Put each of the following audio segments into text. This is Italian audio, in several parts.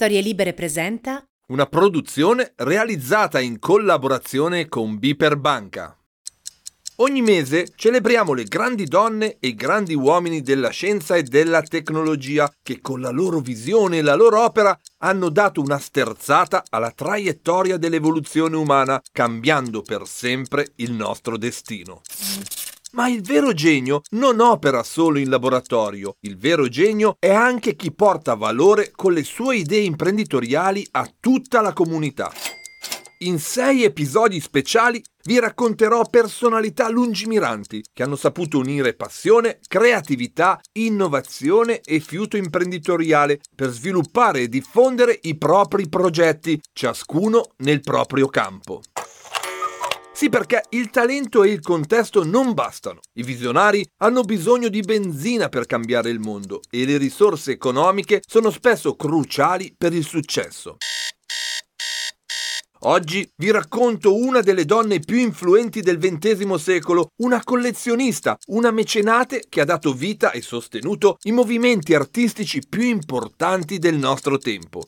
Storie Libere presenta Una produzione realizzata in collaborazione con Biper Banca. Ogni mese celebriamo le grandi donne e i grandi uomini della scienza e della tecnologia che con la loro visione e la loro opera hanno dato una sterzata alla traiettoria dell'evoluzione umana, cambiando per sempre il nostro destino. Ma il vero genio non opera solo in laboratorio, il vero genio è anche chi porta valore con le sue idee imprenditoriali a tutta la comunità. In sei episodi speciali vi racconterò personalità lungimiranti che hanno saputo unire passione, creatività, innovazione e fiuto imprenditoriale per sviluppare e diffondere i propri progetti, ciascuno nel proprio campo. Sì, perché il talento e il contesto non bastano. I visionari hanno bisogno di benzina per cambiare il mondo e le risorse economiche sono spesso cruciali per il successo. Oggi vi racconto una delle donne più influenti del XX secolo, una collezionista, una mecenate che ha dato vita e sostenuto i movimenti artistici più importanti del nostro tempo.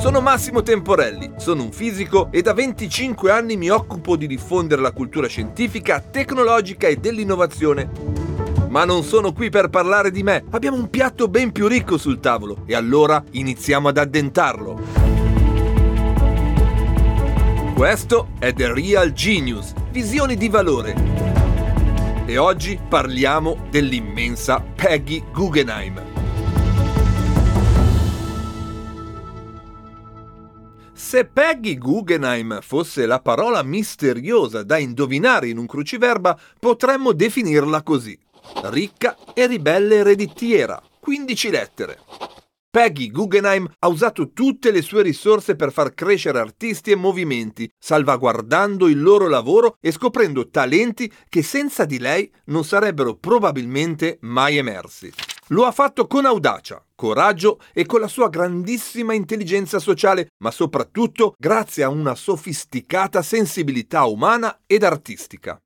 Sono Massimo Temporelli, sono un fisico e da 25 anni mi occupo di diffondere la cultura scientifica, tecnologica e dell'innovazione. Ma non sono qui per parlare di me, abbiamo un piatto ben più ricco sul tavolo e allora iniziamo ad addentarlo. Questo è The Real Genius, visioni di valore. E oggi parliamo dell'immensa Peggy Guggenheim. Se Peggy Guggenheim fosse la parola misteriosa da indovinare in un cruciverba, potremmo definirla così. Ricca e ribelle ereditiera, 15 lettere. Peggy Guggenheim ha usato tutte le sue risorse per far crescere artisti e movimenti, salvaguardando il loro lavoro e scoprendo talenti che senza di lei non sarebbero probabilmente mai emersi. Lo ha fatto con audacia, coraggio e con la sua grandissima intelligenza sociale, ma soprattutto grazie a una sofisticata sensibilità umana ed artistica.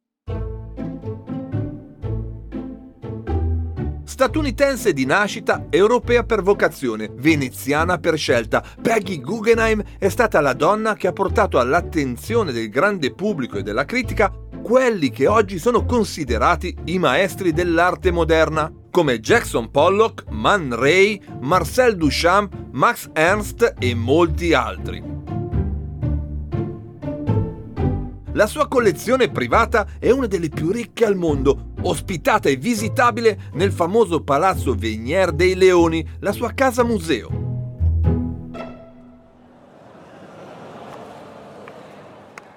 Statunitense di nascita, europea per vocazione, veneziana per scelta, Peggy Guggenheim è stata la donna che ha portato all'attenzione del grande pubblico e della critica quelli che oggi sono considerati i maestri dell'arte moderna, come Jackson Pollock, Man Ray, Marcel Duchamp, Max Ernst e molti altri. La sua collezione privata è una delle più ricche al mondo, ospitata e visitabile nel famoso palazzo Venier dei Leoni, la sua casa museo.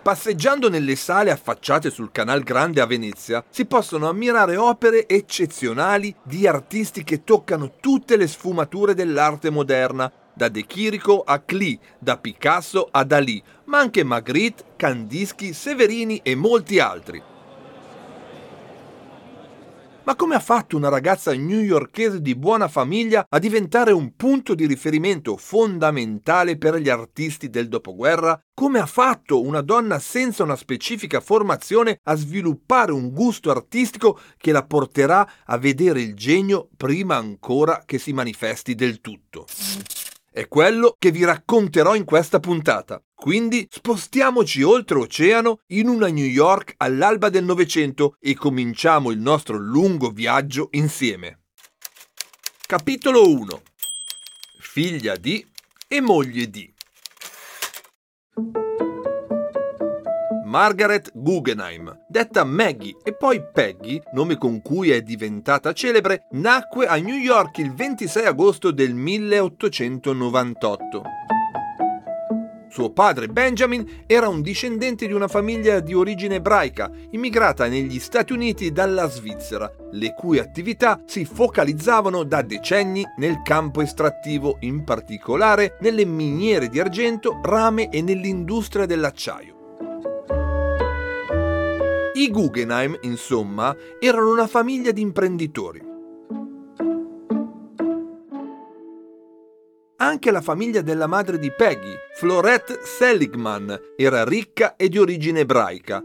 Passeggiando nelle sale affacciate sul Canal Grande a Venezia si possono ammirare opere eccezionali di artisti che toccano tutte le sfumature dell'arte moderna, da De Chirico a Klee, da Picasso a Dalì, ma anche Magritte, Kandinsky, Severini e molti altri. Ma come ha fatto una ragazza newyorkese di buona famiglia a diventare un punto di riferimento fondamentale per gli artisti del dopoguerra? Come ha fatto una donna senza una specifica formazione a sviluppare un gusto artistico che la porterà a vedere il genio prima ancora che si manifesti del tutto? È quello che vi racconterò in questa puntata. Quindi spostiamoci oltreoceano in una New York all'alba del Novecento e cominciamo il nostro lungo viaggio insieme. Capitolo 1 Figlia di e moglie di Margaret Guggenheim, detta Maggie e poi Peggy, nome con cui è diventata celebre, nacque a New York il 26 agosto del 1898. Suo padre Benjamin era un discendente di una famiglia di origine ebraica, immigrata negli Stati Uniti dalla Svizzera, le cui attività si focalizzavano da decenni nel campo estrattivo, in particolare nelle miniere di argento, rame e nell'industria dell'acciaio. I Guggenheim, insomma, erano una famiglia di imprenditori. Anche la famiglia della madre di Peggy, Florette Seligman, era ricca e di origine ebraica.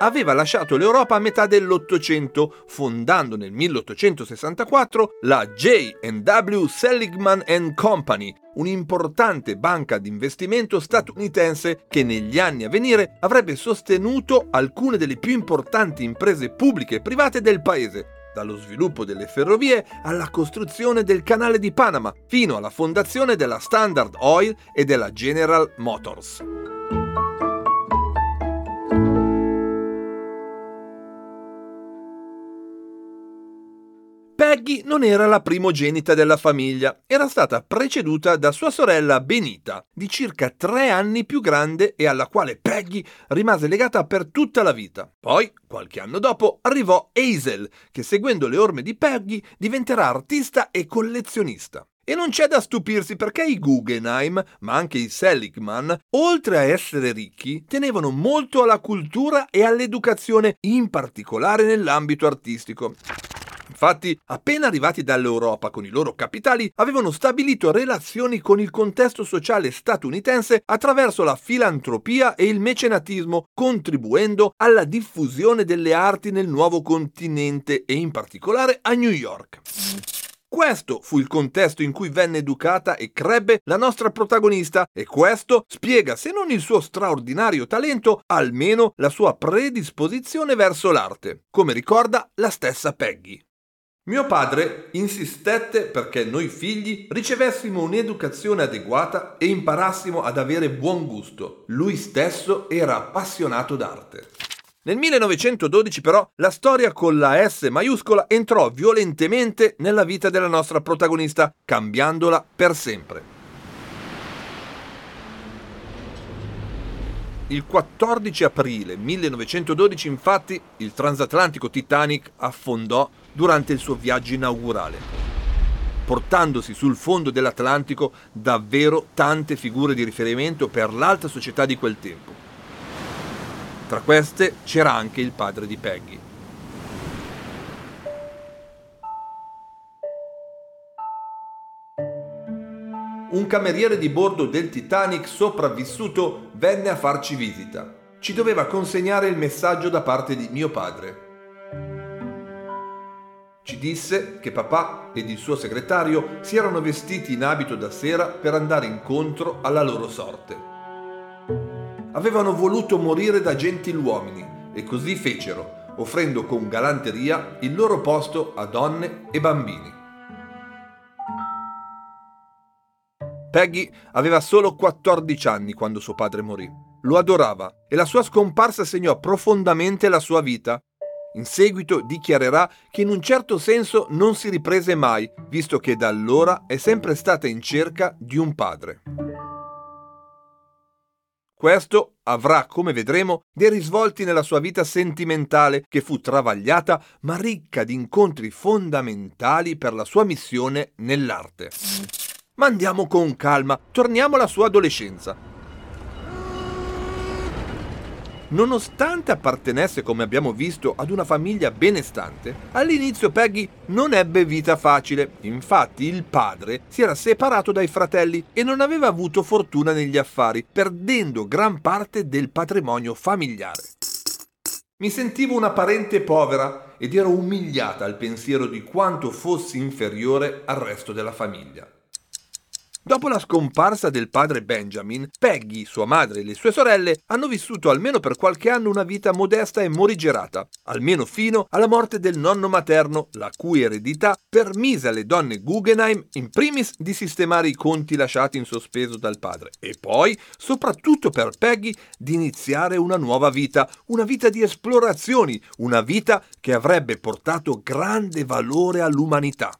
aveva lasciato l'Europa a metà dell'Ottocento, fondando nel 1864 la J&W Seligman Company, un'importante banca di investimento statunitense che negli anni a venire avrebbe sostenuto alcune delle più importanti imprese pubbliche e private del paese, dallo sviluppo delle ferrovie alla costruzione del canale di Panama, fino alla fondazione della Standard Oil e della General Motors. Peggy non era la primogenita della famiglia, era stata preceduta da sua sorella Benita, di circa tre anni più grande e alla quale Peggy rimase legata per tutta la vita. Poi, qualche anno dopo, arrivò Hazel, che seguendo le orme di Peggy diventerà artista e collezionista. E non c'è da stupirsi perché i Guggenheim, ma anche i Seligman, oltre a essere ricchi, tenevano molto alla cultura e all'educazione, in particolare nell'ambito artistico. Infatti, appena arrivati dall'Europa con i loro capitali, avevano stabilito relazioni con il contesto sociale statunitense attraverso la filantropia e il mecenatismo, contribuendo alla diffusione delle arti nel nuovo continente e in particolare a New York. Questo fu il contesto in cui venne educata e crebbe la nostra protagonista e questo spiega se non il suo straordinario talento, almeno la sua predisposizione verso l'arte, come ricorda la stessa Peggy. Mio padre insistette perché noi figli ricevessimo un'educazione adeguata e imparassimo ad avere buon gusto. Lui stesso era appassionato d'arte. Nel 1912 però la storia con la S maiuscola entrò violentemente nella vita della nostra protagonista, cambiandola per sempre. Il 14 aprile 1912 infatti il transatlantico Titanic affondò durante il suo viaggio inaugurale, portandosi sul fondo dell'Atlantico davvero tante figure di riferimento per l'alta società di quel tempo. Tra queste c'era anche il padre di Peggy. un cameriere di bordo del Titanic sopravvissuto venne a farci visita. Ci doveva consegnare il messaggio da parte di mio padre. Ci disse che papà ed il suo segretario si erano vestiti in abito da sera per andare incontro alla loro sorte. Avevano voluto morire da gentiluomini e così fecero, offrendo con galanteria il loro posto a donne e bambini. Peggy aveva solo 14 anni quando suo padre morì. Lo adorava e la sua scomparsa segnò profondamente la sua vita. In seguito dichiarerà che in un certo senso non si riprese mai, visto che da allora è sempre stata in cerca di un padre. Questo avrà, come vedremo, dei risvolti nella sua vita sentimentale che fu travagliata ma ricca di incontri fondamentali per la sua missione nell'arte. Ma andiamo con calma, torniamo alla sua adolescenza. Nonostante appartenesse, come abbiamo visto, ad una famiglia benestante, all'inizio Peggy non ebbe vita facile. Infatti il padre si era separato dai fratelli e non aveva avuto fortuna negli affari, perdendo gran parte del patrimonio familiare. Mi sentivo una parente povera ed ero umiliata al pensiero di quanto fossi inferiore al resto della famiglia. Dopo la scomparsa del padre Benjamin, Peggy, sua madre e le sue sorelle hanno vissuto almeno per qualche anno una vita modesta e morigerata, almeno fino alla morte del nonno materno, la cui eredità permise alle donne Guggenheim in primis di sistemare i conti lasciati in sospeso dal padre e poi, soprattutto per Peggy, di iniziare una nuova vita, una vita di esplorazioni, una vita che avrebbe portato grande valore all'umanità.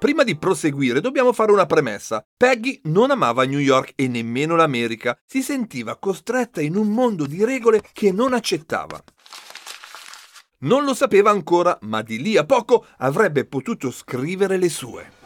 Prima di proseguire dobbiamo fare una premessa. Peggy non amava New York e nemmeno l'America, si sentiva costretta in un mondo di regole che non accettava. Non lo sapeva ancora, ma di lì a poco avrebbe potuto scrivere le sue.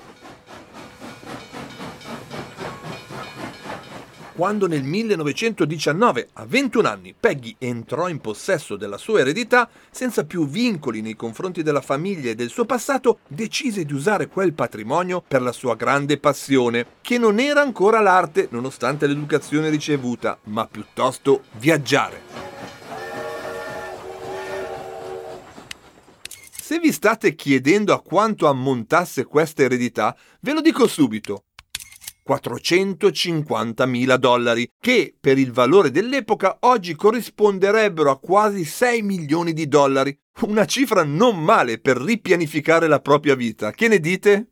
quando nel 1919, a 21 anni, Peggy entrò in possesso della sua eredità, senza più vincoli nei confronti della famiglia e del suo passato, decise di usare quel patrimonio per la sua grande passione, che non era ancora l'arte, nonostante l'educazione ricevuta, ma piuttosto viaggiare. Se vi state chiedendo a quanto ammontasse questa eredità, ve lo dico subito, 450.000 dollari, che per il valore dell'epoca oggi corrisponderebbero a quasi 6 milioni di dollari. Una cifra non male per ripianificare la propria vita. Che ne dite?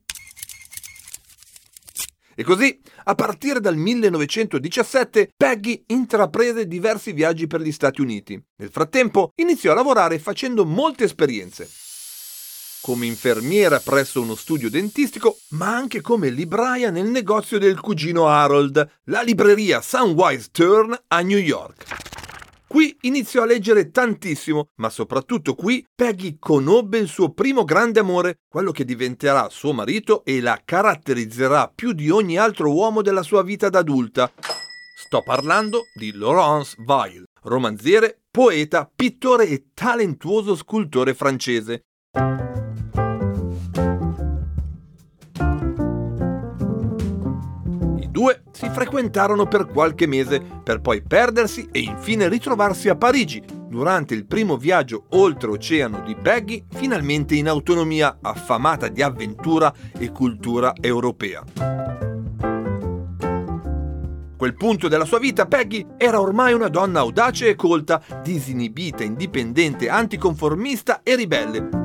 E così, a partire dal 1917, Peggy intraprese diversi viaggi per gli Stati Uniti. Nel frattempo iniziò a lavorare facendo molte esperienze come infermiera presso uno studio dentistico, ma anche come libraia nel negozio del cugino Harold, la libreria Sunwise Turn a New York. Qui iniziò a leggere tantissimo, ma soprattutto qui Peggy conobbe il suo primo grande amore, quello che diventerà suo marito e la caratterizzerà più di ogni altro uomo della sua vita d'adulta. Sto parlando di Laurence Weil, romanziere, poeta, pittore e talentuoso scultore francese. Si frequentarono per qualche mese per poi perdersi e infine ritrovarsi a Parigi durante il primo viaggio oltreoceano di Peggy, finalmente in autonomia, affamata di avventura e cultura europea. quel punto della sua vita Peggy era ormai una donna audace e colta, disinibita, indipendente, anticonformista e ribelle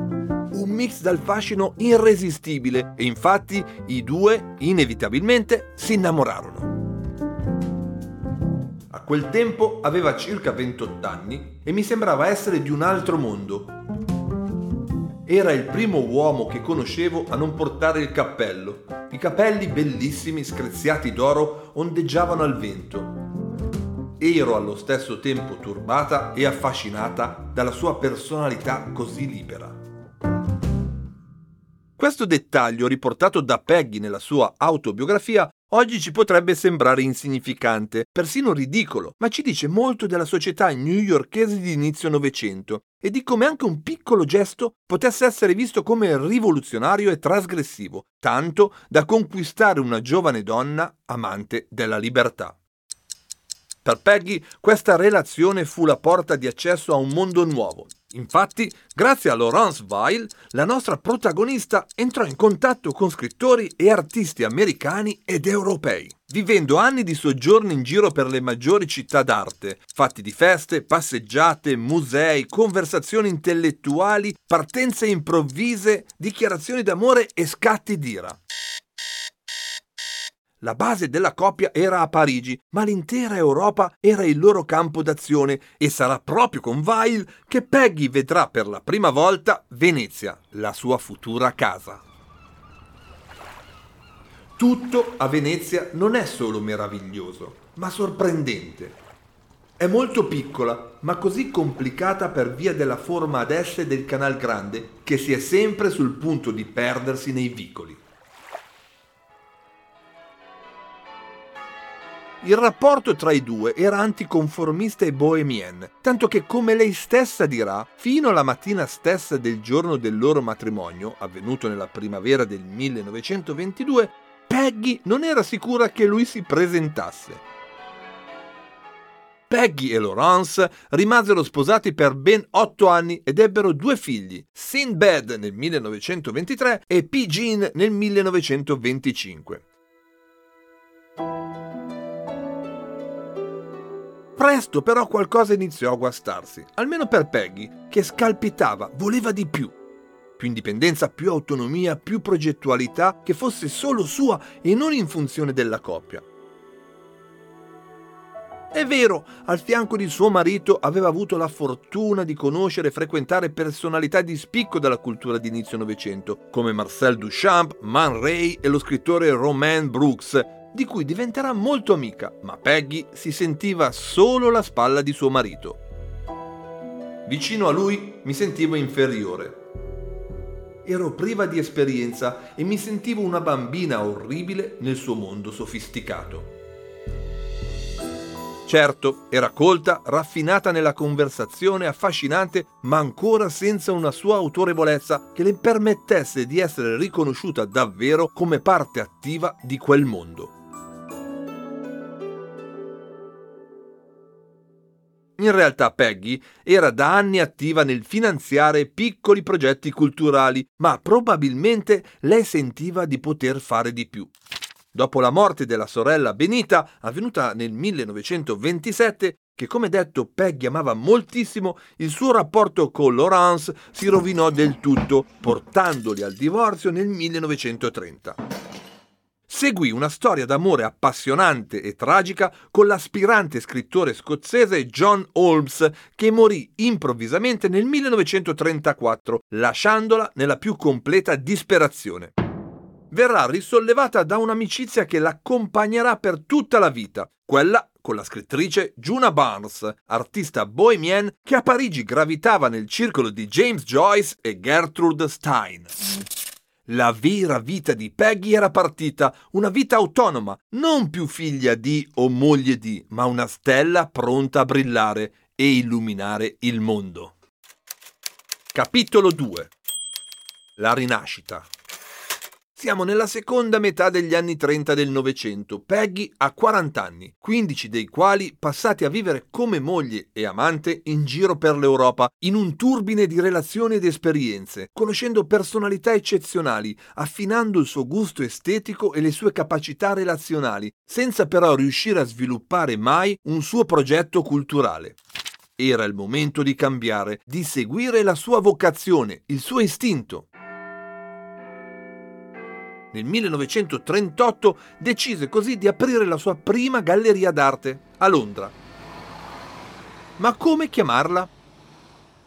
un mix dal fascino irresistibile e infatti i due inevitabilmente si innamorarono. A quel tempo aveva circa 28 anni e mi sembrava essere di un altro mondo. Era il primo uomo che conoscevo a non portare il cappello. I capelli bellissimi, screziati d'oro, ondeggiavano al vento. Ero allo stesso tempo turbata e affascinata dalla sua personalità così libera. Questo dettaglio, riportato da Peggy nella sua autobiografia, oggi ci potrebbe sembrare insignificante, persino ridicolo, ma ci dice molto della società newyorkese di inizio Novecento e di come anche un piccolo gesto potesse essere visto come rivoluzionario e trasgressivo, tanto da conquistare una giovane donna amante della libertà. Per Peggy questa relazione fu la porta di accesso a un mondo nuovo, Infatti, grazie a Laurence Weil, la nostra protagonista entrò in contatto con scrittori e artisti americani ed europei, vivendo anni di soggiorno in giro per le maggiori città d'arte, fatti di feste, passeggiate, musei, conversazioni intellettuali, partenze improvvise, dichiarazioni d'amore e scatti d'ira. La base della coppia era a Parigi, ma l'intera Europa era il loro campo d'azione e sarà proprio con Weil che Peggy vedrà per la prima volta Venezia, la sua futura casa. Tutto a Venezia non è solo meraviglioso, ma sorprendente. È molto piccola, ma così complicata per via della forma ad S del Canal Grande che si è sempre sul punto di perdersi nei vicoli. Il rapporto tra i due era anticonformista e bohemien, tanto che come lei stessa dirà, fino alla mattina stessa del giorno del loro matrimonio, avvenuto nella primavera del 1922, Peggy non era sicura che lui si presentasse. Peggy e Laurence rimasero sposati per ben otto anni ed ebbero due figli, Sinbad nel 1923 e P. Jean nel 1925. Presto però qualcosa iniziò a guastarsi, almeno per Peggy, che scalpitava, voleva di più. Più indipendenza, più autonomia, più progettualità che fosse solo sua e non in funzione della coppia. È vero, al fianco di suo marito aveva avuto la fortuna di conoscere e frequentare personalità di spicco della cultura di inizio Novecento, come Marcel Duchamp, Man Ray e lo scrittore Romain Brooks, di cui diventerà molto amica, ma Peggy si sentiva solo la spalla di suo marito. Vicino a lui mi sentivo inferiore. Ero priva di esperienza e mi sentivo una bambina orribile nel suo mondo sofisticato. Certo, era colta, raffinata nella conversazione, affascinante, ma ancora senza una sua autorevolezza che le permettesse di essere riconosciuta davvero come parte attiva di quel mondo. In realtà Peggy era da anni attiva nel finanziare piccoli progetti culturali, ma probabilmente lei sentiva di poter fare di più. Dopo la morte della sorella Benita, avvenuta nel 1927, che come detto Peggy amava moltissimo, il suo rapporto con Laurence si rovinò del tutto, portandoli al divorzio nel 1930 seguì una storia d'amore appassionante e tragica con l'aspirante scrittore scozzese John Holmes, che morì improvvisamente nel 1934, lasciandola nella più completa disperazione. Verrà risollevata da un'amicizia che l'accompagnerà per tutta la vita, quella con la scrittrice Juna Barnes, artista bohemienne che a Parigi gravitava nel circolo di James Joyce e Gertrude Stein. La vera vita di Peggy era partita, una vita autonoma, non più figlia di o moglie di, ma una stella pronta a brillare e illuminare il mondo. Capitolo 2 La rinascita siamo nella seconda metà degli anni 30 del Novecento. Peggy ha 40 anni, 15 dei quali passati a vivere come moglie e amante in giro per l'Europa, in un turbine di relazioni ed esperienze, conoscendo personalità eccezionali, affinando il suo gusto estetico e le sue capacità relazionali, senza però riuscire a sviluppare mai un suo progetto culturale. Era il momento di cambiare, di seguire la sua vocazione, il suo istinto. Nel 1938 decise così di aprire la sua prima galleria d'arte a Londra. Ma come chiamarla?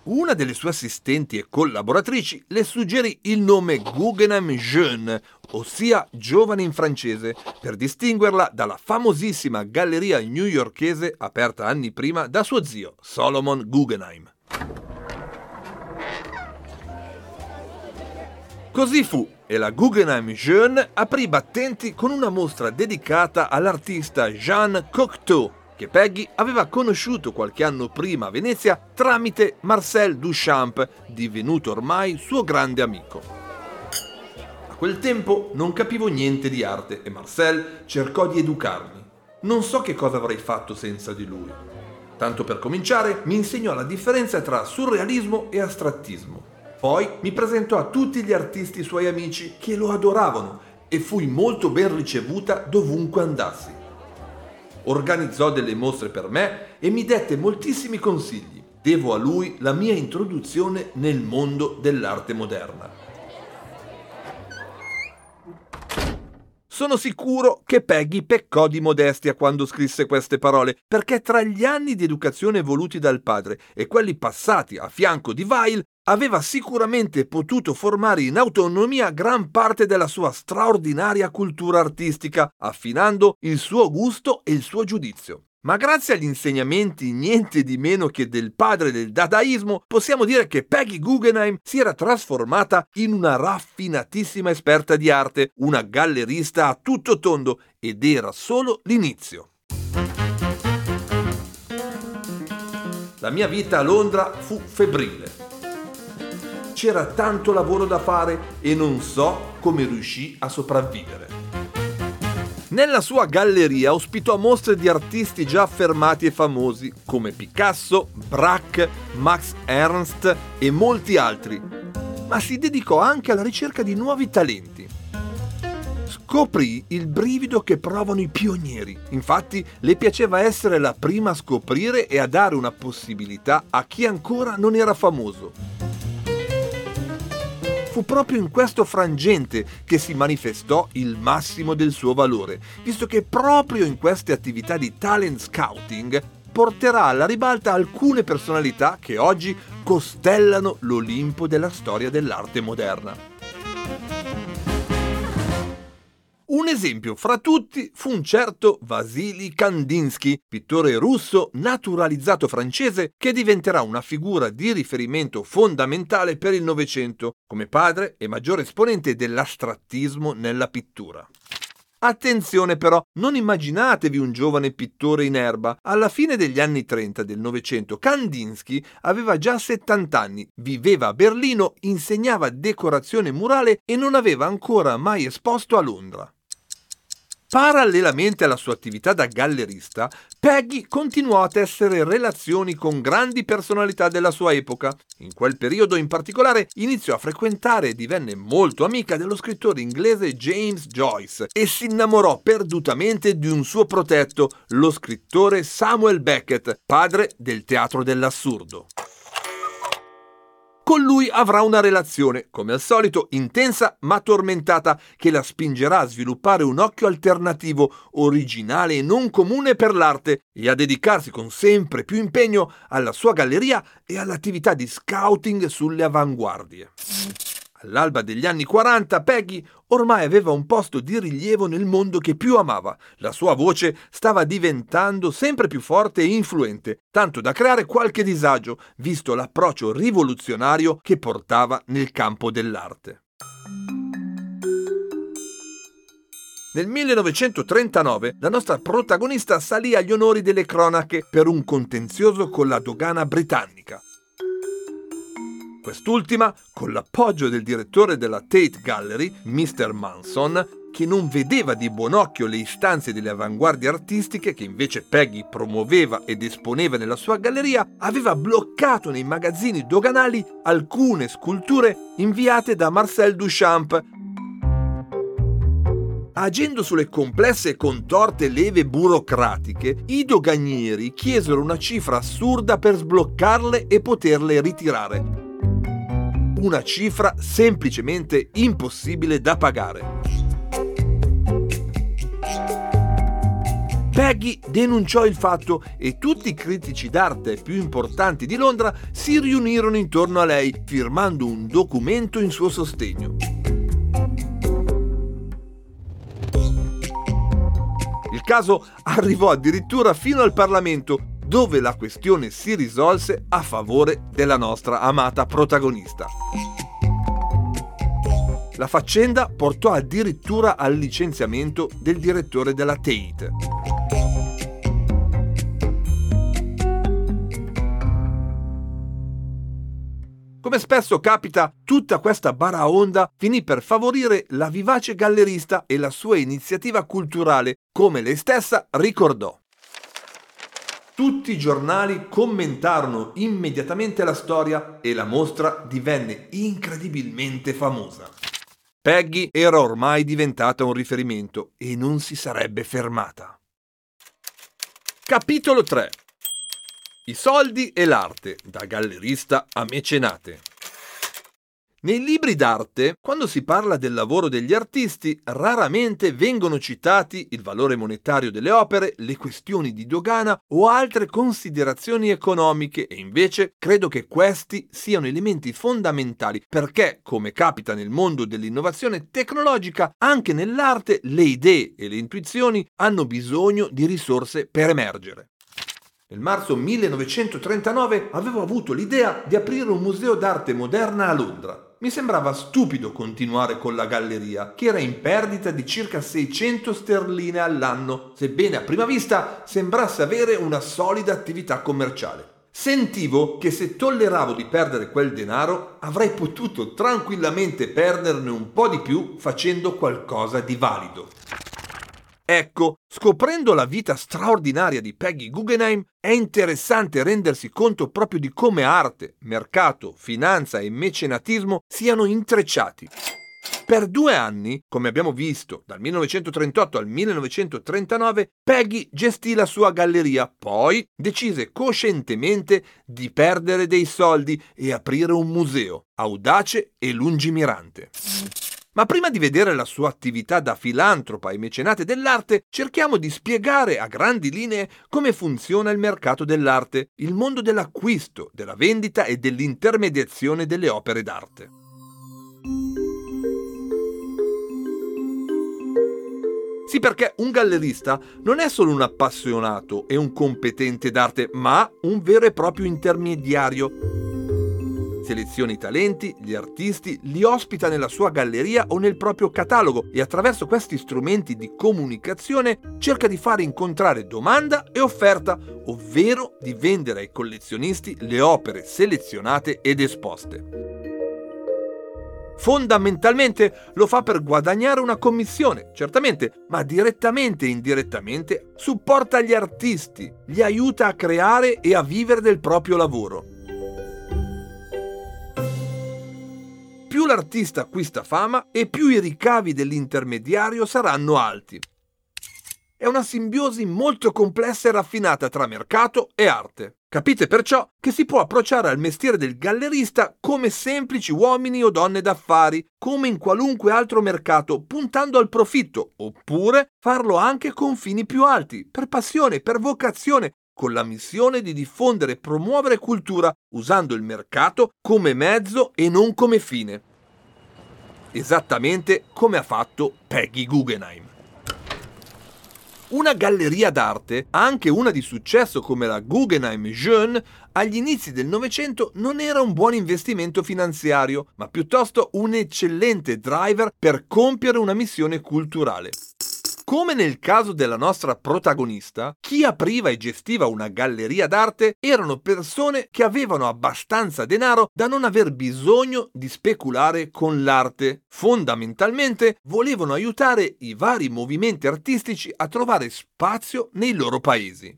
Una delle sue assistenti e collaboratrici le suggerì il nome Guggenheim Jeune, ossia giovane in francese, per distinguerla dalla famosissima galleria newyorkese aperta anni prima da suo zio Solomon Guggenheim. Così fu e la Guggenheim Jeune aprì battenti con una mostra dedicata all'artista Jean Cocteau, che Peggy aveva conosciuto qualche anno prima a Venezia tramite Marcel Duchamp, divenuto ormai suo grande amico. A quel tempo non capivo niente di arte e Marcel cercò di educarmi. Non so che cosa avrei fatto senza di lui. Tanto per cominciare, mi insegnò la differenza tra surrealismo e astrattismo. Poi mi presentò a tutti gli artisti suoi amici che lo adoravano e fui molto ben ricevuta dovunque andassi. Organizzò delle mostre per me e mi dette moltissimi consigli. Devo a lui la mia introduzione nel mondo dell'arte moderna. Sono sicuro che Peggy peccò di modestia quando scrisse queste parole, perché tra gli anni di educazione voluti dal padre e quelli passati a fianco di Weil, aveva sicuramente potuto formare in autonomia gran parte della sua straordinaria cultura artistica, affinando il suo gusto e il suo giudizio. Ma grazie agli insegnamenti niente di meno che del padre del dadaismo, possiamo dire che Peggy Guggenheim si era trasformata in una raffinatissima esperta di arte, una gallerista a tutto tondo ed era solo l'inizio. La mia vita a Londra fu febbrile c'era tanto lavoro da fare e non so come riuscì a sopravvivere. Nella sua galleria ospitò mostre di artisti già affermati e famosi come Picasso, Braque, Max Ernst e molti altri, ma si dedicò anche alla ricerca di nuovi talenti. Scoprì il brivido che provano i pionieri. Infatti le piaceva essere la prima a scoprire e a dare una possibilità a chi ancora non era famoso. Fu proprio in questo frangente che si manifestò il massimo del suo valore, visto che proprio in queste attività di talent scouting porterà alla ribalta alcune personalità che oggi costellano l'Olimpo della storia dell'arte moderna. Un esempio fra tutti fu un certo Vasily Kandinsky, pittore russo naturalizzato francese che diventerà una figura di riferimento fondamentale per il Novecento, come padre e maggiore esponente dell'astrattismo nella pittura. Attenzione però, non immaginatevi un giovane pittore in erba. Alla fine degli anni 30 del Novecento, Kandinsky aveva già 70 anni, viveva a Berlino, insegnava decorazione murale e non aveva ancora mai esposto a Londra. Parallelamente alla sua attività da gallerista, Peggy continuò a tessere relazioni con grandi personalità della sua epoca. In quel periodo in particolare iniziò a frequentare e divenne molto amica dello scrittore inglese James Joyce e si innamorò perdutamente di un suo protetto, lo scrittore Samuel Beckett, padre del teatro dell'assurdo con lui avrà una relazione, come al solito, intensa ma tormentata, che la spingerà a sviluppare un occhio alternativo, originale e non comune per l'arte e a dedicarsi con sempre più impegno alla sua galleria e all'attività di scouting sulle avanguardie. All'alba degli anni 40 Peggy ormai aveva un posto di rilievo nel mondo che più amava. La sua voce stava diventando sempre più forte e influente, tanto da creare qualche disagio, visto l'approccio rivoluzionario che portava nel campo dell'arte. Nel 1939 la nostra protagonista salì agli onori delle cronache per un contenzioso con la dogana britannica. Quest'ultima, con l'appoggio del direttore della Tate Gallery, Mr. Manson, che non vedeva di buon occhio le istanze delle avanguardie artistiche che invece Peggy promuoveva ed esponeva nella sua galleria, aveva bloccato nei magazzini doganali alcune sculture inviate da Marcel Duchamp. Agendo sulle complesse e contorte leve burocratiche, i doganieri chiesero una cifra assurda per sbloccarle e poterle ritirare una cifra semplicemente impossibile da pagare. Peggy denunciò il fatto e tutti i critici d'arte più importanti di Londra si riunirono intorno a lei, firmando un documento in suo sostegno. Il caso arrivò addirittura fino al Parlamento, dove la questione si risolse a favore della nostra amata protagonista. La faccenda portò addirittura al licenziamento del direttore della Tate. Come spesso capita, tutta questa baraonda finì per favorire la vivace gallerista e la sua iniziativa culturale, come lei stessa ricordò. Tutti i giornali commentarono immediatamente la storia e la mostra divenne incredibilmente famosa. Peggy era ormai diventata un riferimento e non si sarebbe fermata. Capitolo 3 I soldi e l'arte, da gallerista a mecenate. Nei libri d'arte, quando si parla del lavoro degli artisti, raramente vengono citati il valore monetario delle opere, le questioni di dogana o altre considerazioni economiche e invece credo che questi siano elementi fondamentali perché, come capita nel mondo dell'innovazione tecnologica, anche nell'arte le idee e le intuizioni hanno bisogno di risorse per emergere. Nel marzo 1939 avevo avuto l'idea di aprire un museo d'arte moderna a Londra mi sembrava stupido continuare con la galleria, che era in perdita di circa 600 sterline all'anno, sebbene a prima vista sembrasse avere una solida attività commerciale. Sentivo che se tolleravo di perdere quel denaro avrei potuto tranquillamente perderne un po' di più facendo qualcosa di valido. Ecco, scoprendo la vita straordinaria di Peggy Guggenheim, è interessante rendersi conto proprio di come arte, mercato, finanza e mecenatismo siano intrecciati. Per due anni, come abbiamo visto, dal 1938 al 1939, Peggy gestì la sua galleria, poi decise coscientemente di perdere dei soldi e aprire un museo, audace e lungimirante. Ma prima di vedere la sua attività da filantropa e mecenate dell'arte, cerchiamo di spiegare a grandi linee come funziona il mercato dell'arte, il mondo dell'acquisto, della vendita e dell'intermediazione delle opere d'arte. Sì, perché un gallerista non è solo un appassionato e un competente d'arte, ma un vero e proprio intermediario seleziona i talenti, gli artisti, li ospita nella sua galleria o nel proprio catalogo e attraverso questi strumenti di comunicazione cerca di fare incontrare domanda e offerta, ovvero di vendere ai collezionisti le opere selezionate ed esposte. Fondamentalmente lo fa per guadagnare una commissione, certamente, ma direttamente e indirettamente supporta gli artisti, li aiuta a creare e a vivere del proprio lavoro. Più l'artista acquista fama e più i ricavi dell'intermediario saranno alti. È una simbiosi molto complessa e raffinata tra mercato e arte. Capite perciò che si può approcciare al mestiere del gallerista come semplici uomini o donne d'affari, come in qualunque altro mercato, puntando al profitto, oppure farlo anche con fini più alti, per passione, per vocazione, con la missione di diffondere e promuovere cultura usando il mercato come mezzo e non come fine. Esattamente come ha fatto Peggy Guggenheim. Una galleria d'arte, anche una di successo come la Guggenheim Jeune, agli inizi del Novecento non era un buon investimento finanziario, ma piuttosto un eccellente driver per compiere una missione culturale. Come nel caso della nostra protagonista, chi apriva e gestiva una galleria d'arte erano persone che avevano abbastanza denaro da non aver bisogno di speculare con l'arte. Fondamentalmente volevano aiutare i vari movimenti artistici a trovare spazio nei loro paesi.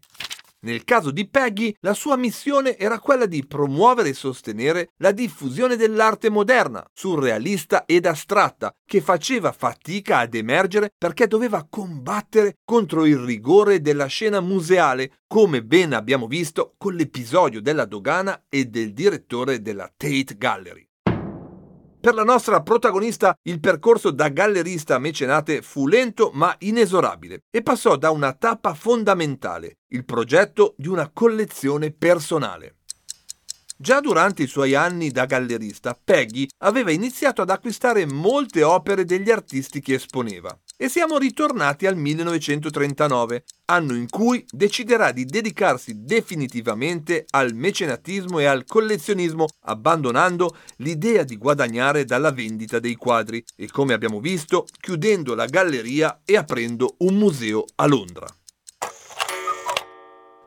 Nel caso di Peggy, la sua missione era quella di promuovere e sostenere la diffusione dell'arte moderna, surrealista ed astratta, che faceva fatica ad emergere perché doveva combattere contro il rigore della scena museale, come ben abbiamo visto con l'episodio della dogana e del direttore della Tate Gallery. Per la nostra protagonista il percorso da gallerista a mecenate fu lento ma inesorabile e passò da una tappa fondamentale, il progetto di una collezione personale. Già durante i suoi anni da gallerista, Peggy aveva iniziato ad acquistare molte opere degli artisti che esponeva. E siamo ritornati al 1939, anno in cui deciderà di dedicarsi definitivamente al mecenatismo e al collezionismo, abbandonando l'idea di guadagnare dalla vendita dei quadri e, come abbiamo visto, chiudendo la galleria e aprendo un museo a Londra.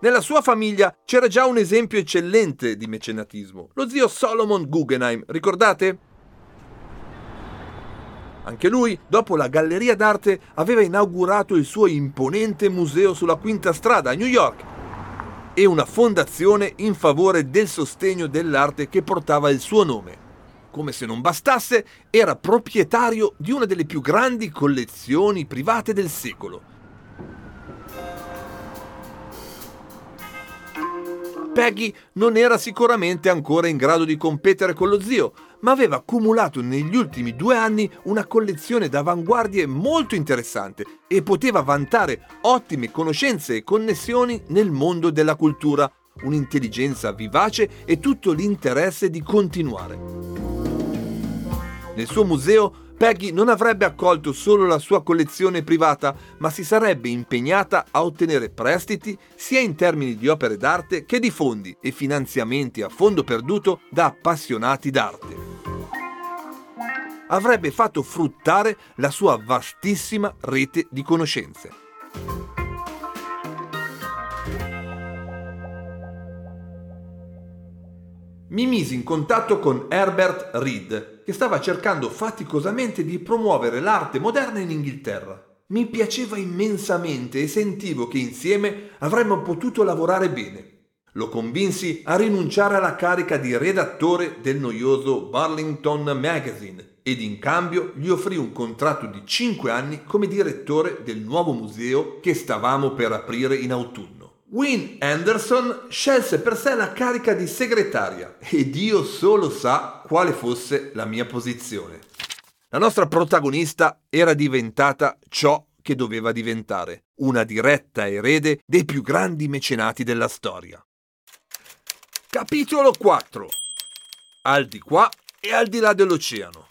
Nella sua famiglia c'era già un esempio eccellente di mecenatismo, lo zio Solomon Guggenheim, ricordate? Anche lui, dopo la galleria d'arte, aveva inaugurato il suo imponente museo sulla Quinta Strada a New York e una fondazione in favore del sostegno dell'arte che portava il suo nome. Come se non bastasse, era proprietario di una delle più grandi collezioni private del secolo. Peggy non era sicuramente ancora in grado di competere con lo zio, ma aveva accumulato negli ultimi due anni una collezione d'avanguardie molto interessante e poteva vantare ottime conoscenze e connessioni nel mondo della cultura, un'intelligenza vivace e tutto l'interesse di continuare. Nel suo museo Peggy non avrebbe accolto solo la sua collezione privata, ma si sarebbe impegnata a ottenere prestiti sia in termini di opere d'arte che di fondi e finanziamenti a fondo perduto da appassionati d'arte. Avrebbe fatto fruttare la sua vastissima rete di conoscenze. Mi misi in contatto con Herbert Reed, che stava cercando faticosamente di promuovere l'arte moderna in Inghilterra. Mi piaceva immensamente e sentivo che insieme avremmo potuto lavorare bene. Lo convinsi a rinunciare alla carica di redattore del noioso Burlington Magazine ed in cambio gli offrì un contratto di 5 anni come direttore del nuovo museo che stavamo per aprire in autunno. Win Anderson scelse per sé la carica di segretaria e Dio solo sa quale fosse la mia posizione. La nostra protagonista era diventata ciò che doveva diventare, una diretta erede dei più grandi mecenati della storia. Capitolo 4 Al di qua e al di là dell'oceano.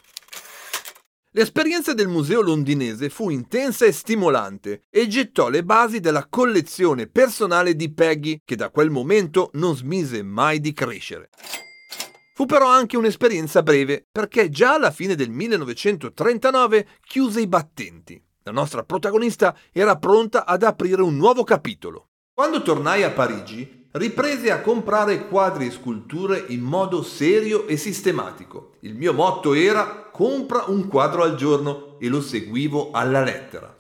L'esperienza del museo londinese fu intensa e stimolante e gettò le basi della collezione personale di Peggy che da quel momento non smise mai di crescere. Fu però anche un'esperienza breve perché già alla fine del 1939 chiuse i battenti. La nostra protagonista era pronta ad aprire un nuovo capitolo. Quando tornai a Parigi, riprese a comprare quadri e sculture in modo serio e sistematico. Il mio motto era compra un quadro al giorno e lo seguivo alla lettera.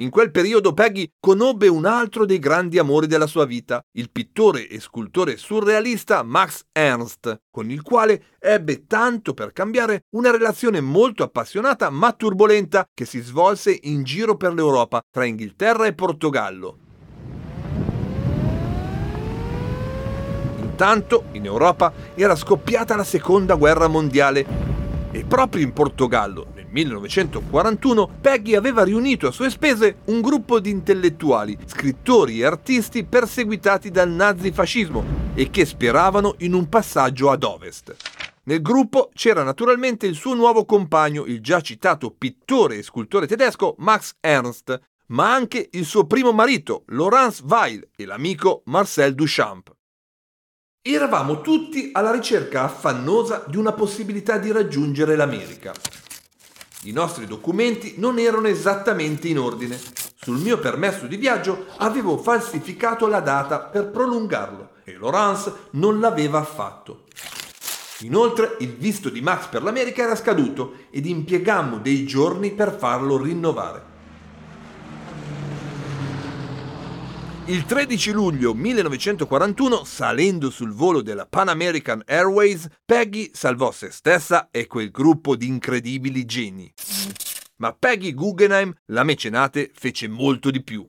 In quel periodo Peggy conobbe un altro dei grandi amori della sua vita, il pittore e scultore surrealista Max Ernst, con il quale ebbe tanto per cambiare una relazione molto appassionata ma turbolenta che si svolse in giro per l'Europa tra Inghilterra e Portogallo. Intanto in Europa era scoppiata la seconda guerra mondiale e proprio in Portogallo 1941 Peggy aveva riunito a sue spese un gruppo di intellettuali, scrittori e artisti perseguitati dal nazifascismo e che speravano in un passaggio ad ovest. Nel gruppo c'era naturalmente il suo nuovo compagno, il già citato pittore e scultore tedesco Max Ernst, ma anche il suo primo marito, Laurence Weil, e l'amico Marcel Duchamp. Eravamo tutti alla ricerca affannosa di una possibilità di raggiungere l'America. I nostri documenti non erano esattamente in ordine. Sul mio permesso di viaggio avevo falsificato la data per prolungarlo e Laurence non l'aveva affatto. Inoltre il visto di Max per l'America era scaduto ed impiegammo dei giorni per farlo rinnovare. Il 13 luglio 1941, salendo sul volo della Pan American Airways, Peggy salvò se stessa e quel gruppo di incredibili geni. Ma Peggy Guggenheim, la mecenate, fece molto di più.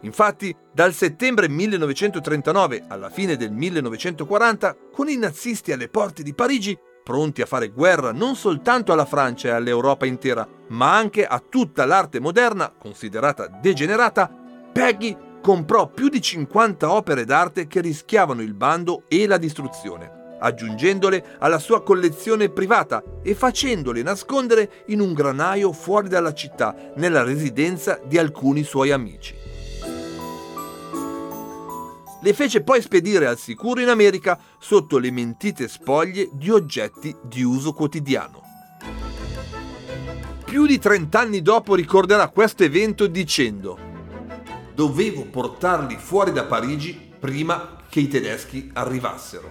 Infatti, dal settembre 1939 alla fine del 1940, con i nazisti alle porte di Parigi, pronti a fare guerra non soltanto alla Francia e all'Europa intera, ma anche a tutta l'arte moderna, considerata degenerata, Peggy comprò più di 50 opere d'arte che rischiavano il bando e la distruzione, aggiungendole alla sua collezione privata e facendole nascondere in un granaio fuori dalla città, nella residenza di alcuni suoi amici le fece poi spedire al sicuro in America sotto le mentite spoglie di oggetti di uso quotidiano. Più di 30 anni dopo ricorderà questo evento dicendo Dovevo portarli fuori da Parigi prima che i tedeschi arrivassero.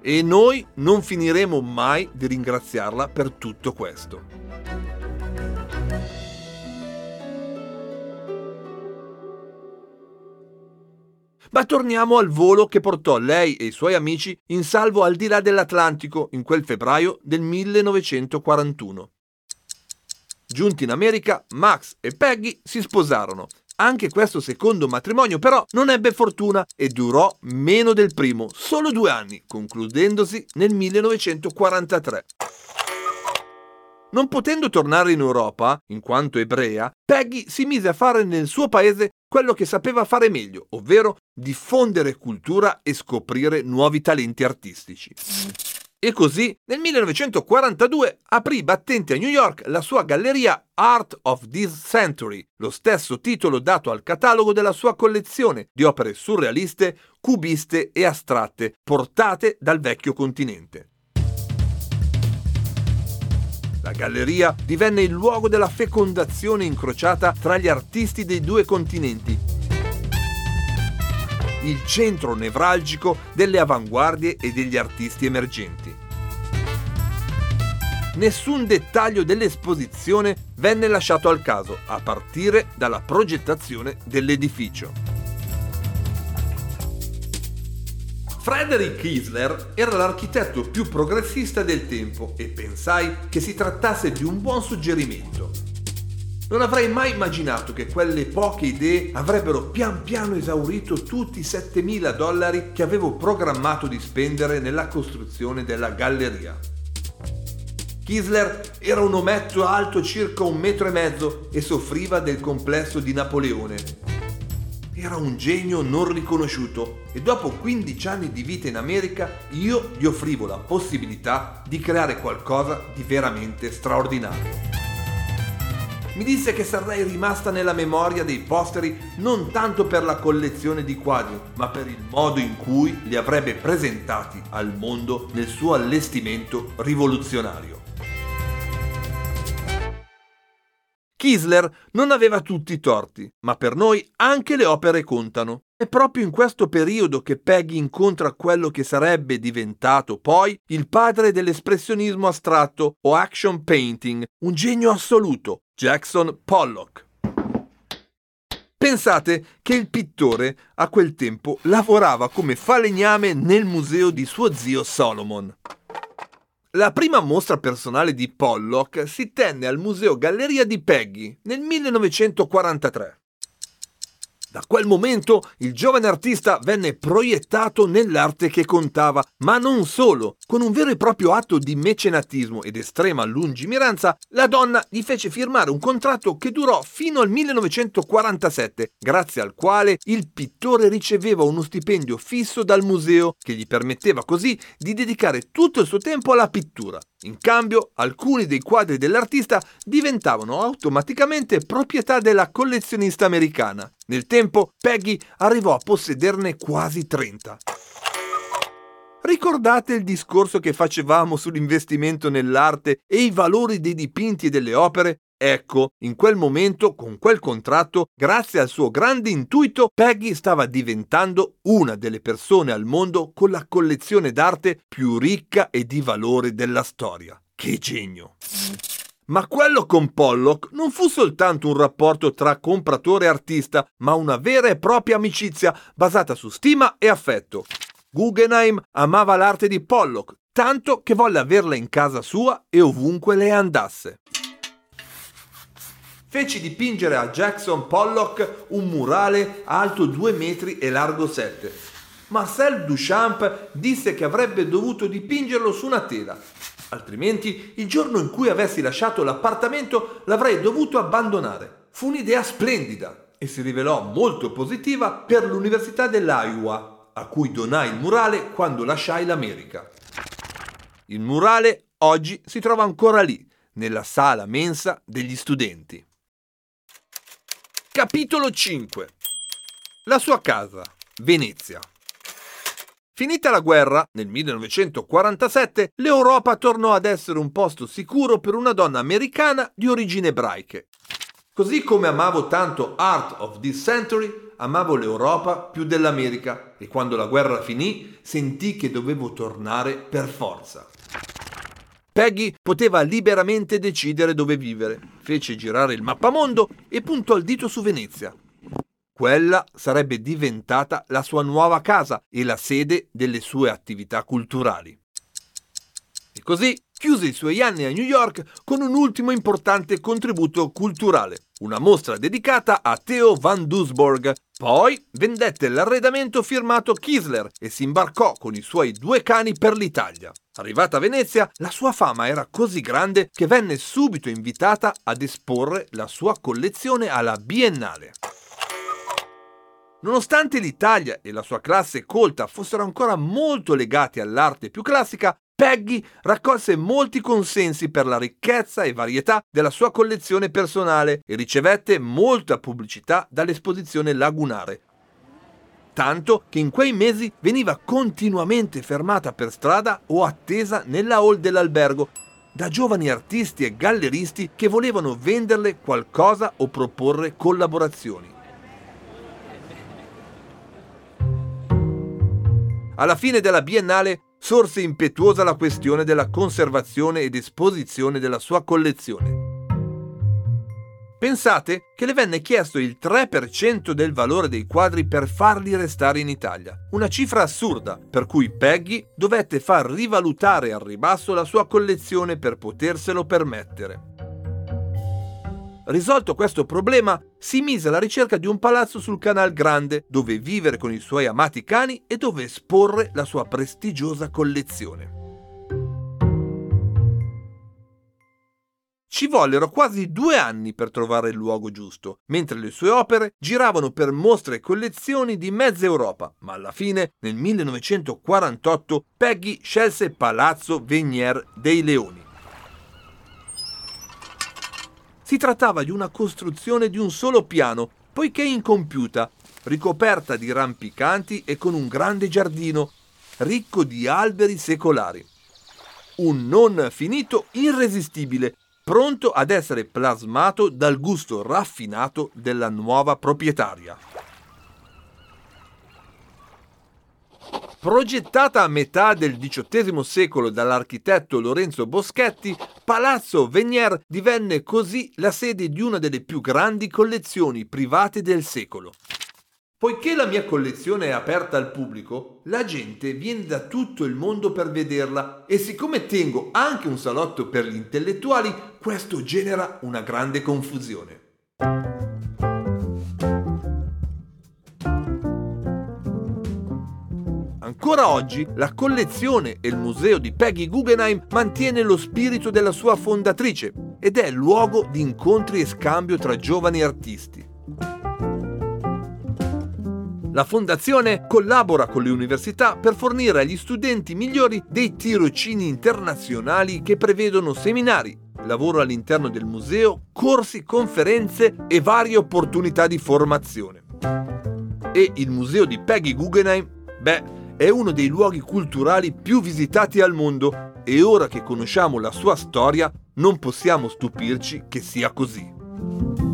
E noi non finiremo mai di ringraziarla per tutto questo. Ma torniamo al volo che portò lei e i suoi amici in salvo al di là dell'Atlantico in quel febbraio del 1941. Giunti in America, Max e Peggy si sposarono. Anche questo secondo matrimonio però non ebbe fortuna e durò meno del primo, solo due anni, concludendosi nel 1943. Non potendo tornare in Europa, in quanto ebrea, Peggy si mise a fare nel suo paese quello che sapeva fare meglio, ovvero diffondere cultura e scoprire nuovi talenti artistici. E così nel 1942 aprì battente a New York la sua galleria Art of This Century, lo stesso titolo dato al catalogo della sua collezione di opere surrealiste, cubiste e astratte portate dal vecchio continente. La galleria divenne il luogo della fecondazione incrociata tra gli artisti dei due continenti, il centro nevralgico delle avanguardie e degli artisti emergenti. Nessun dettaglio dell'esposizione venne lasciato al caso, a partire dalla progettazione dell'edificio. Frederick Isler era l'architetto più progressista del tempo e pensai che si trattasse di un buon suggerimento. Non avrei mai immaginato che quelle poche idee avrebbero pian piano esaurito tutti i 7.000 dollari che avevo programmato di spendere nella costruzione della galleria. Kisler era un ometto alto circa un metro e mezzo e soffriva del complesso di Napoleone era un genio non riconosciuto e dopo 15 anni di vita in America io gli offrivo la possibilità di creare qualcosa di veramente straordinario. Mi disse che sarei rimasta nella memoria dei posteri non tanto per la collezione di quadri, ma per il modo in cui li avrebbe presentati al mondo nel suo allestimento rivoluzionario. Kisler non aveva tutti i torti, ma per noi anche le opere contano. È proprio in questo periodo che Peggy incontra quello che sarebbe diventato poi il padre dell'espressionismo astratto o action painting, un genio assoluto, Jackson Pollock. Pensate che il pittore a quel tempo lavorava come falegname nel museo di suo zio Solomon. La prima mostra personale di Pollock si tenne al Museo Galleria di Peggy nel 1943. Da quel momento il giovane artista venne proiettato nell'arte che contava, ma non solo. Con un vero e proprio atto di mecenatismo ed estrema lungimiranza, la donna gli fece firmare un contratto che durò fino al 1947, grazie al quale il pittore riceveva uno stipendio fisso dal museo che gli permetteva così di dedicare tutto il suo tempo alla pittura. In cambio, alcuni dei quadri dell'artista diventavano automaticamente proprietà della collezionista americana. Nel tempo, Peggy arrivò a possederne quasi 30. Ricordate il discorso che facevamo sull'investimento nell'arte e i valori dei dipinti e delle opere? Ecco, in quel momento, con quel contratto, grazie al suo grande intuito, Peggy stava diventando una delle persone al mondo con la collezione d'arte più ricca e di valore della storia. Che genio! Ma quello con Pollock non fu soltanto un rapporto tra compratore e artista, ma una vera e propria amicizia basata su stima e affetto. Guggenheim amava l'arte di Pollock, tanto che volle averla in casa sua e ovunque lei andasse fece dipingere a Jackson Pollock un murale alto 2 metri e largo 7. Marcel Duchamp disse che avrebbe dovuto dipingerlo su una tela, altrimenti il giorno in cui avessi lasciato l'appartamento l'avrei dovuto abbandonare. Fu un'idea splendida e si rivelò molto positiva per l'Università dell'Iowa, a cui donai il murale quando lasciai l'America. Il murale oggi si trova ancora lì, nella sala mensa degli studenti. Capitolo 5 La sua casa, Venezia. Finita la guerra, nel 1947, l'Europa tornò ad essere un posto sicuro per una donna americana di origini ebraiche. Così come amavo tanto Art of this Century, amavo l'Europa più dell'America e quando la guerra finì sentii che dovevo tornare per forza. Peggy poteva liberamente decidere dove vivere. Fece girare il mappamondo e puntò il dito su Venezia. Quella sarebbe diventata la sua nuova casa e la sede delle sue attività culturali. E così chiuse i suoi anni a New York con un ultimo importante contributo culturale, una mostra dedicata a Theo van Doesburg. Poi vendette l'arredamento firmato Kisler e si imbarcò con i suoi due cani per l'Italia. Arrivata a Venezia, la sua fama era così grande che venne subito invitata ad esporre la sua collezione alla Biennale. Nonostante l'Italia e la sua classe colta fossero ancora molto legati all'arte più classica, Peggy raccolse molti consensi per la ricchezza e varietà della sua collezione personale e ricevette molta pubblicità dall'esposizione lagunare. Tanto che in quei mesi veniva continuamente fermata per strada o attesa nella hall dell'albergo da giovani artisti e galleristi che volevano venderle qualcosa o proporre collaborazioni. Alla fine della biennale sorse impetuosa la questione della conservazione ed esposizione della sua collezione. Pensate che le venne chiesto il 3% del valore dei quadri per farli restare in Italia, una cifra assurda, per cui Peggy dovette far rivalutare al ribasso la sua collezione per poterselo permettere. Risolto questo problema, si mise alla ricerca di un palazzo sul Canal Grande dove vivere con i suoi amati cani e dove esporre la sua prestigiosa collezione. Ci vollero quasi due anni per trovare il luogo giusto, mentre le sue opere giravano per mostre e collezioni di mezza Europa, ma alla fine, nel 1948, Peggy scelse Palazzo Venier dei Leoni. Si trattava di una costruzione di un solo piano, poiché incompiuta, ricoperta di rampicanti e con un grande giardino, ricco di alberi secolari. Un non finito irresistibile, pronto ad essere plasmato dal gusto raffinato della nuova proprietaria. Progettata a metà del XVIII secolo dall'architetto Lorenzo Boschetti, Palazzo Venier divenne così la sede di una delle più grandi collezioni private del secolo. Poiché la mia collezione è aperta al pubblico, la gente viene da tutto il mondo per vederla e siccome tengo anche un salotto per gli intellettuali, questo genera una grande confusione. Ancora oggi la collezione e il museo di Peggy Guggenheim mantiene lo spirito della sua fondatrice ed è luogo di incontri e scambio tra giovani artisti. La fondazione collabora con le università per fornire agli studenti migliori dei tirocini internazionali che prevedono seminari, lavoro all'interno del museo, corsi, conferenze e varie opportunità di formazione. E il museo di Peggy Guggenheim, beh, è uno dei luoghi culturali più visitati al mondo e ora che conosciamo la sua storia non possiamo stupirci che sia così.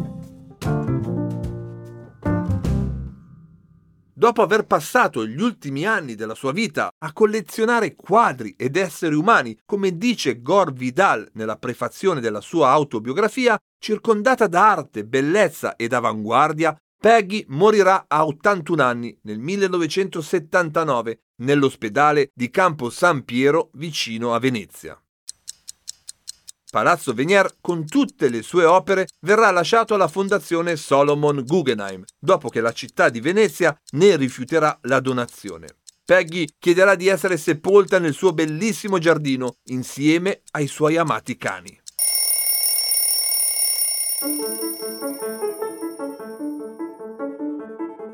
Dopo aver passato gli ultimi anni della sua vita a collezionare quadri ed esseri umani, come dice Gore Vidal nella prefazione della sua autobiografia, circondata da arte, bellezza ed avanguardia, Peggy morirà a 81 anni nel 1979 nell'ospedale di Campo San Piero vicino a Venezia. Palazzo Venier, con tutte le sue opere, verrà lasciato alla Fondazione Solomon Guggenheim, dopo che la città di Venezia ne rifiuterà la donazione. Peggy chiederà di essere sepolta nel suo bellissimo giardino insieme ai suoi amati cani.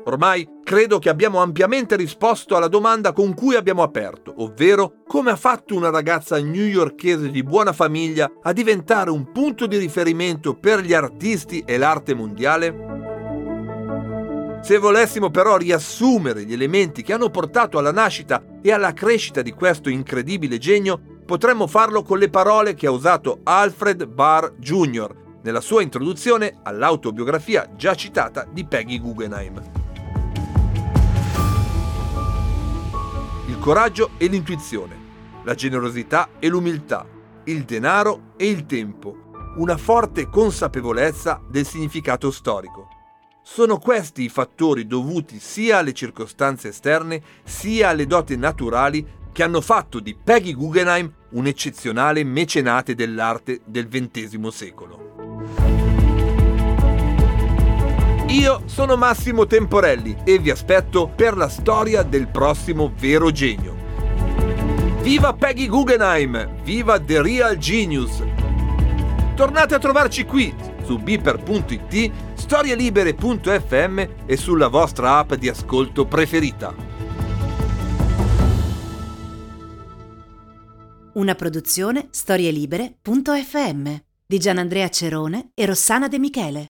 Ormai credo che abbiamo ampiamente risposto alla domanda con cui abbiamo aperto, ovvero come ha fatto una ragazza newyorkese di buona famiglia a diventare un punto di riferimento per gli artisti e l'arte mondiale? Se volessimo però riassumere gli elementi che hanno portato alla nascita e alla crescita di questo incredibile genio, potremmo farlo con le parole che ha usato Alfred Barr Jr. nella sua introduzione all'autobiografia già citata di Peggy Guggenheim. Coraggio e l'intuizione, la generosità e l'umiltà, il denaro e il tempo, una forte consapevolezza del significato storico. Sono questi i fattori dovuti sia alle circostanze esterne sia alle doti naturali che hanno fatto di Peggy Guggenheim un eccezionale mecenate dell'arte del XX secolo. Io sono Massimo Temporelli e vi aspetto per la storia del prossimo vero genio. Viva Peggy Guggenheim! Viva The Real Genius! Tornate a trovarci qui su beeper.it, storielibere.fm e sulla vostra app di ascolto preferita. Una produzione storielibere.fm di Gianandrea Cerone e Rossana De Michele.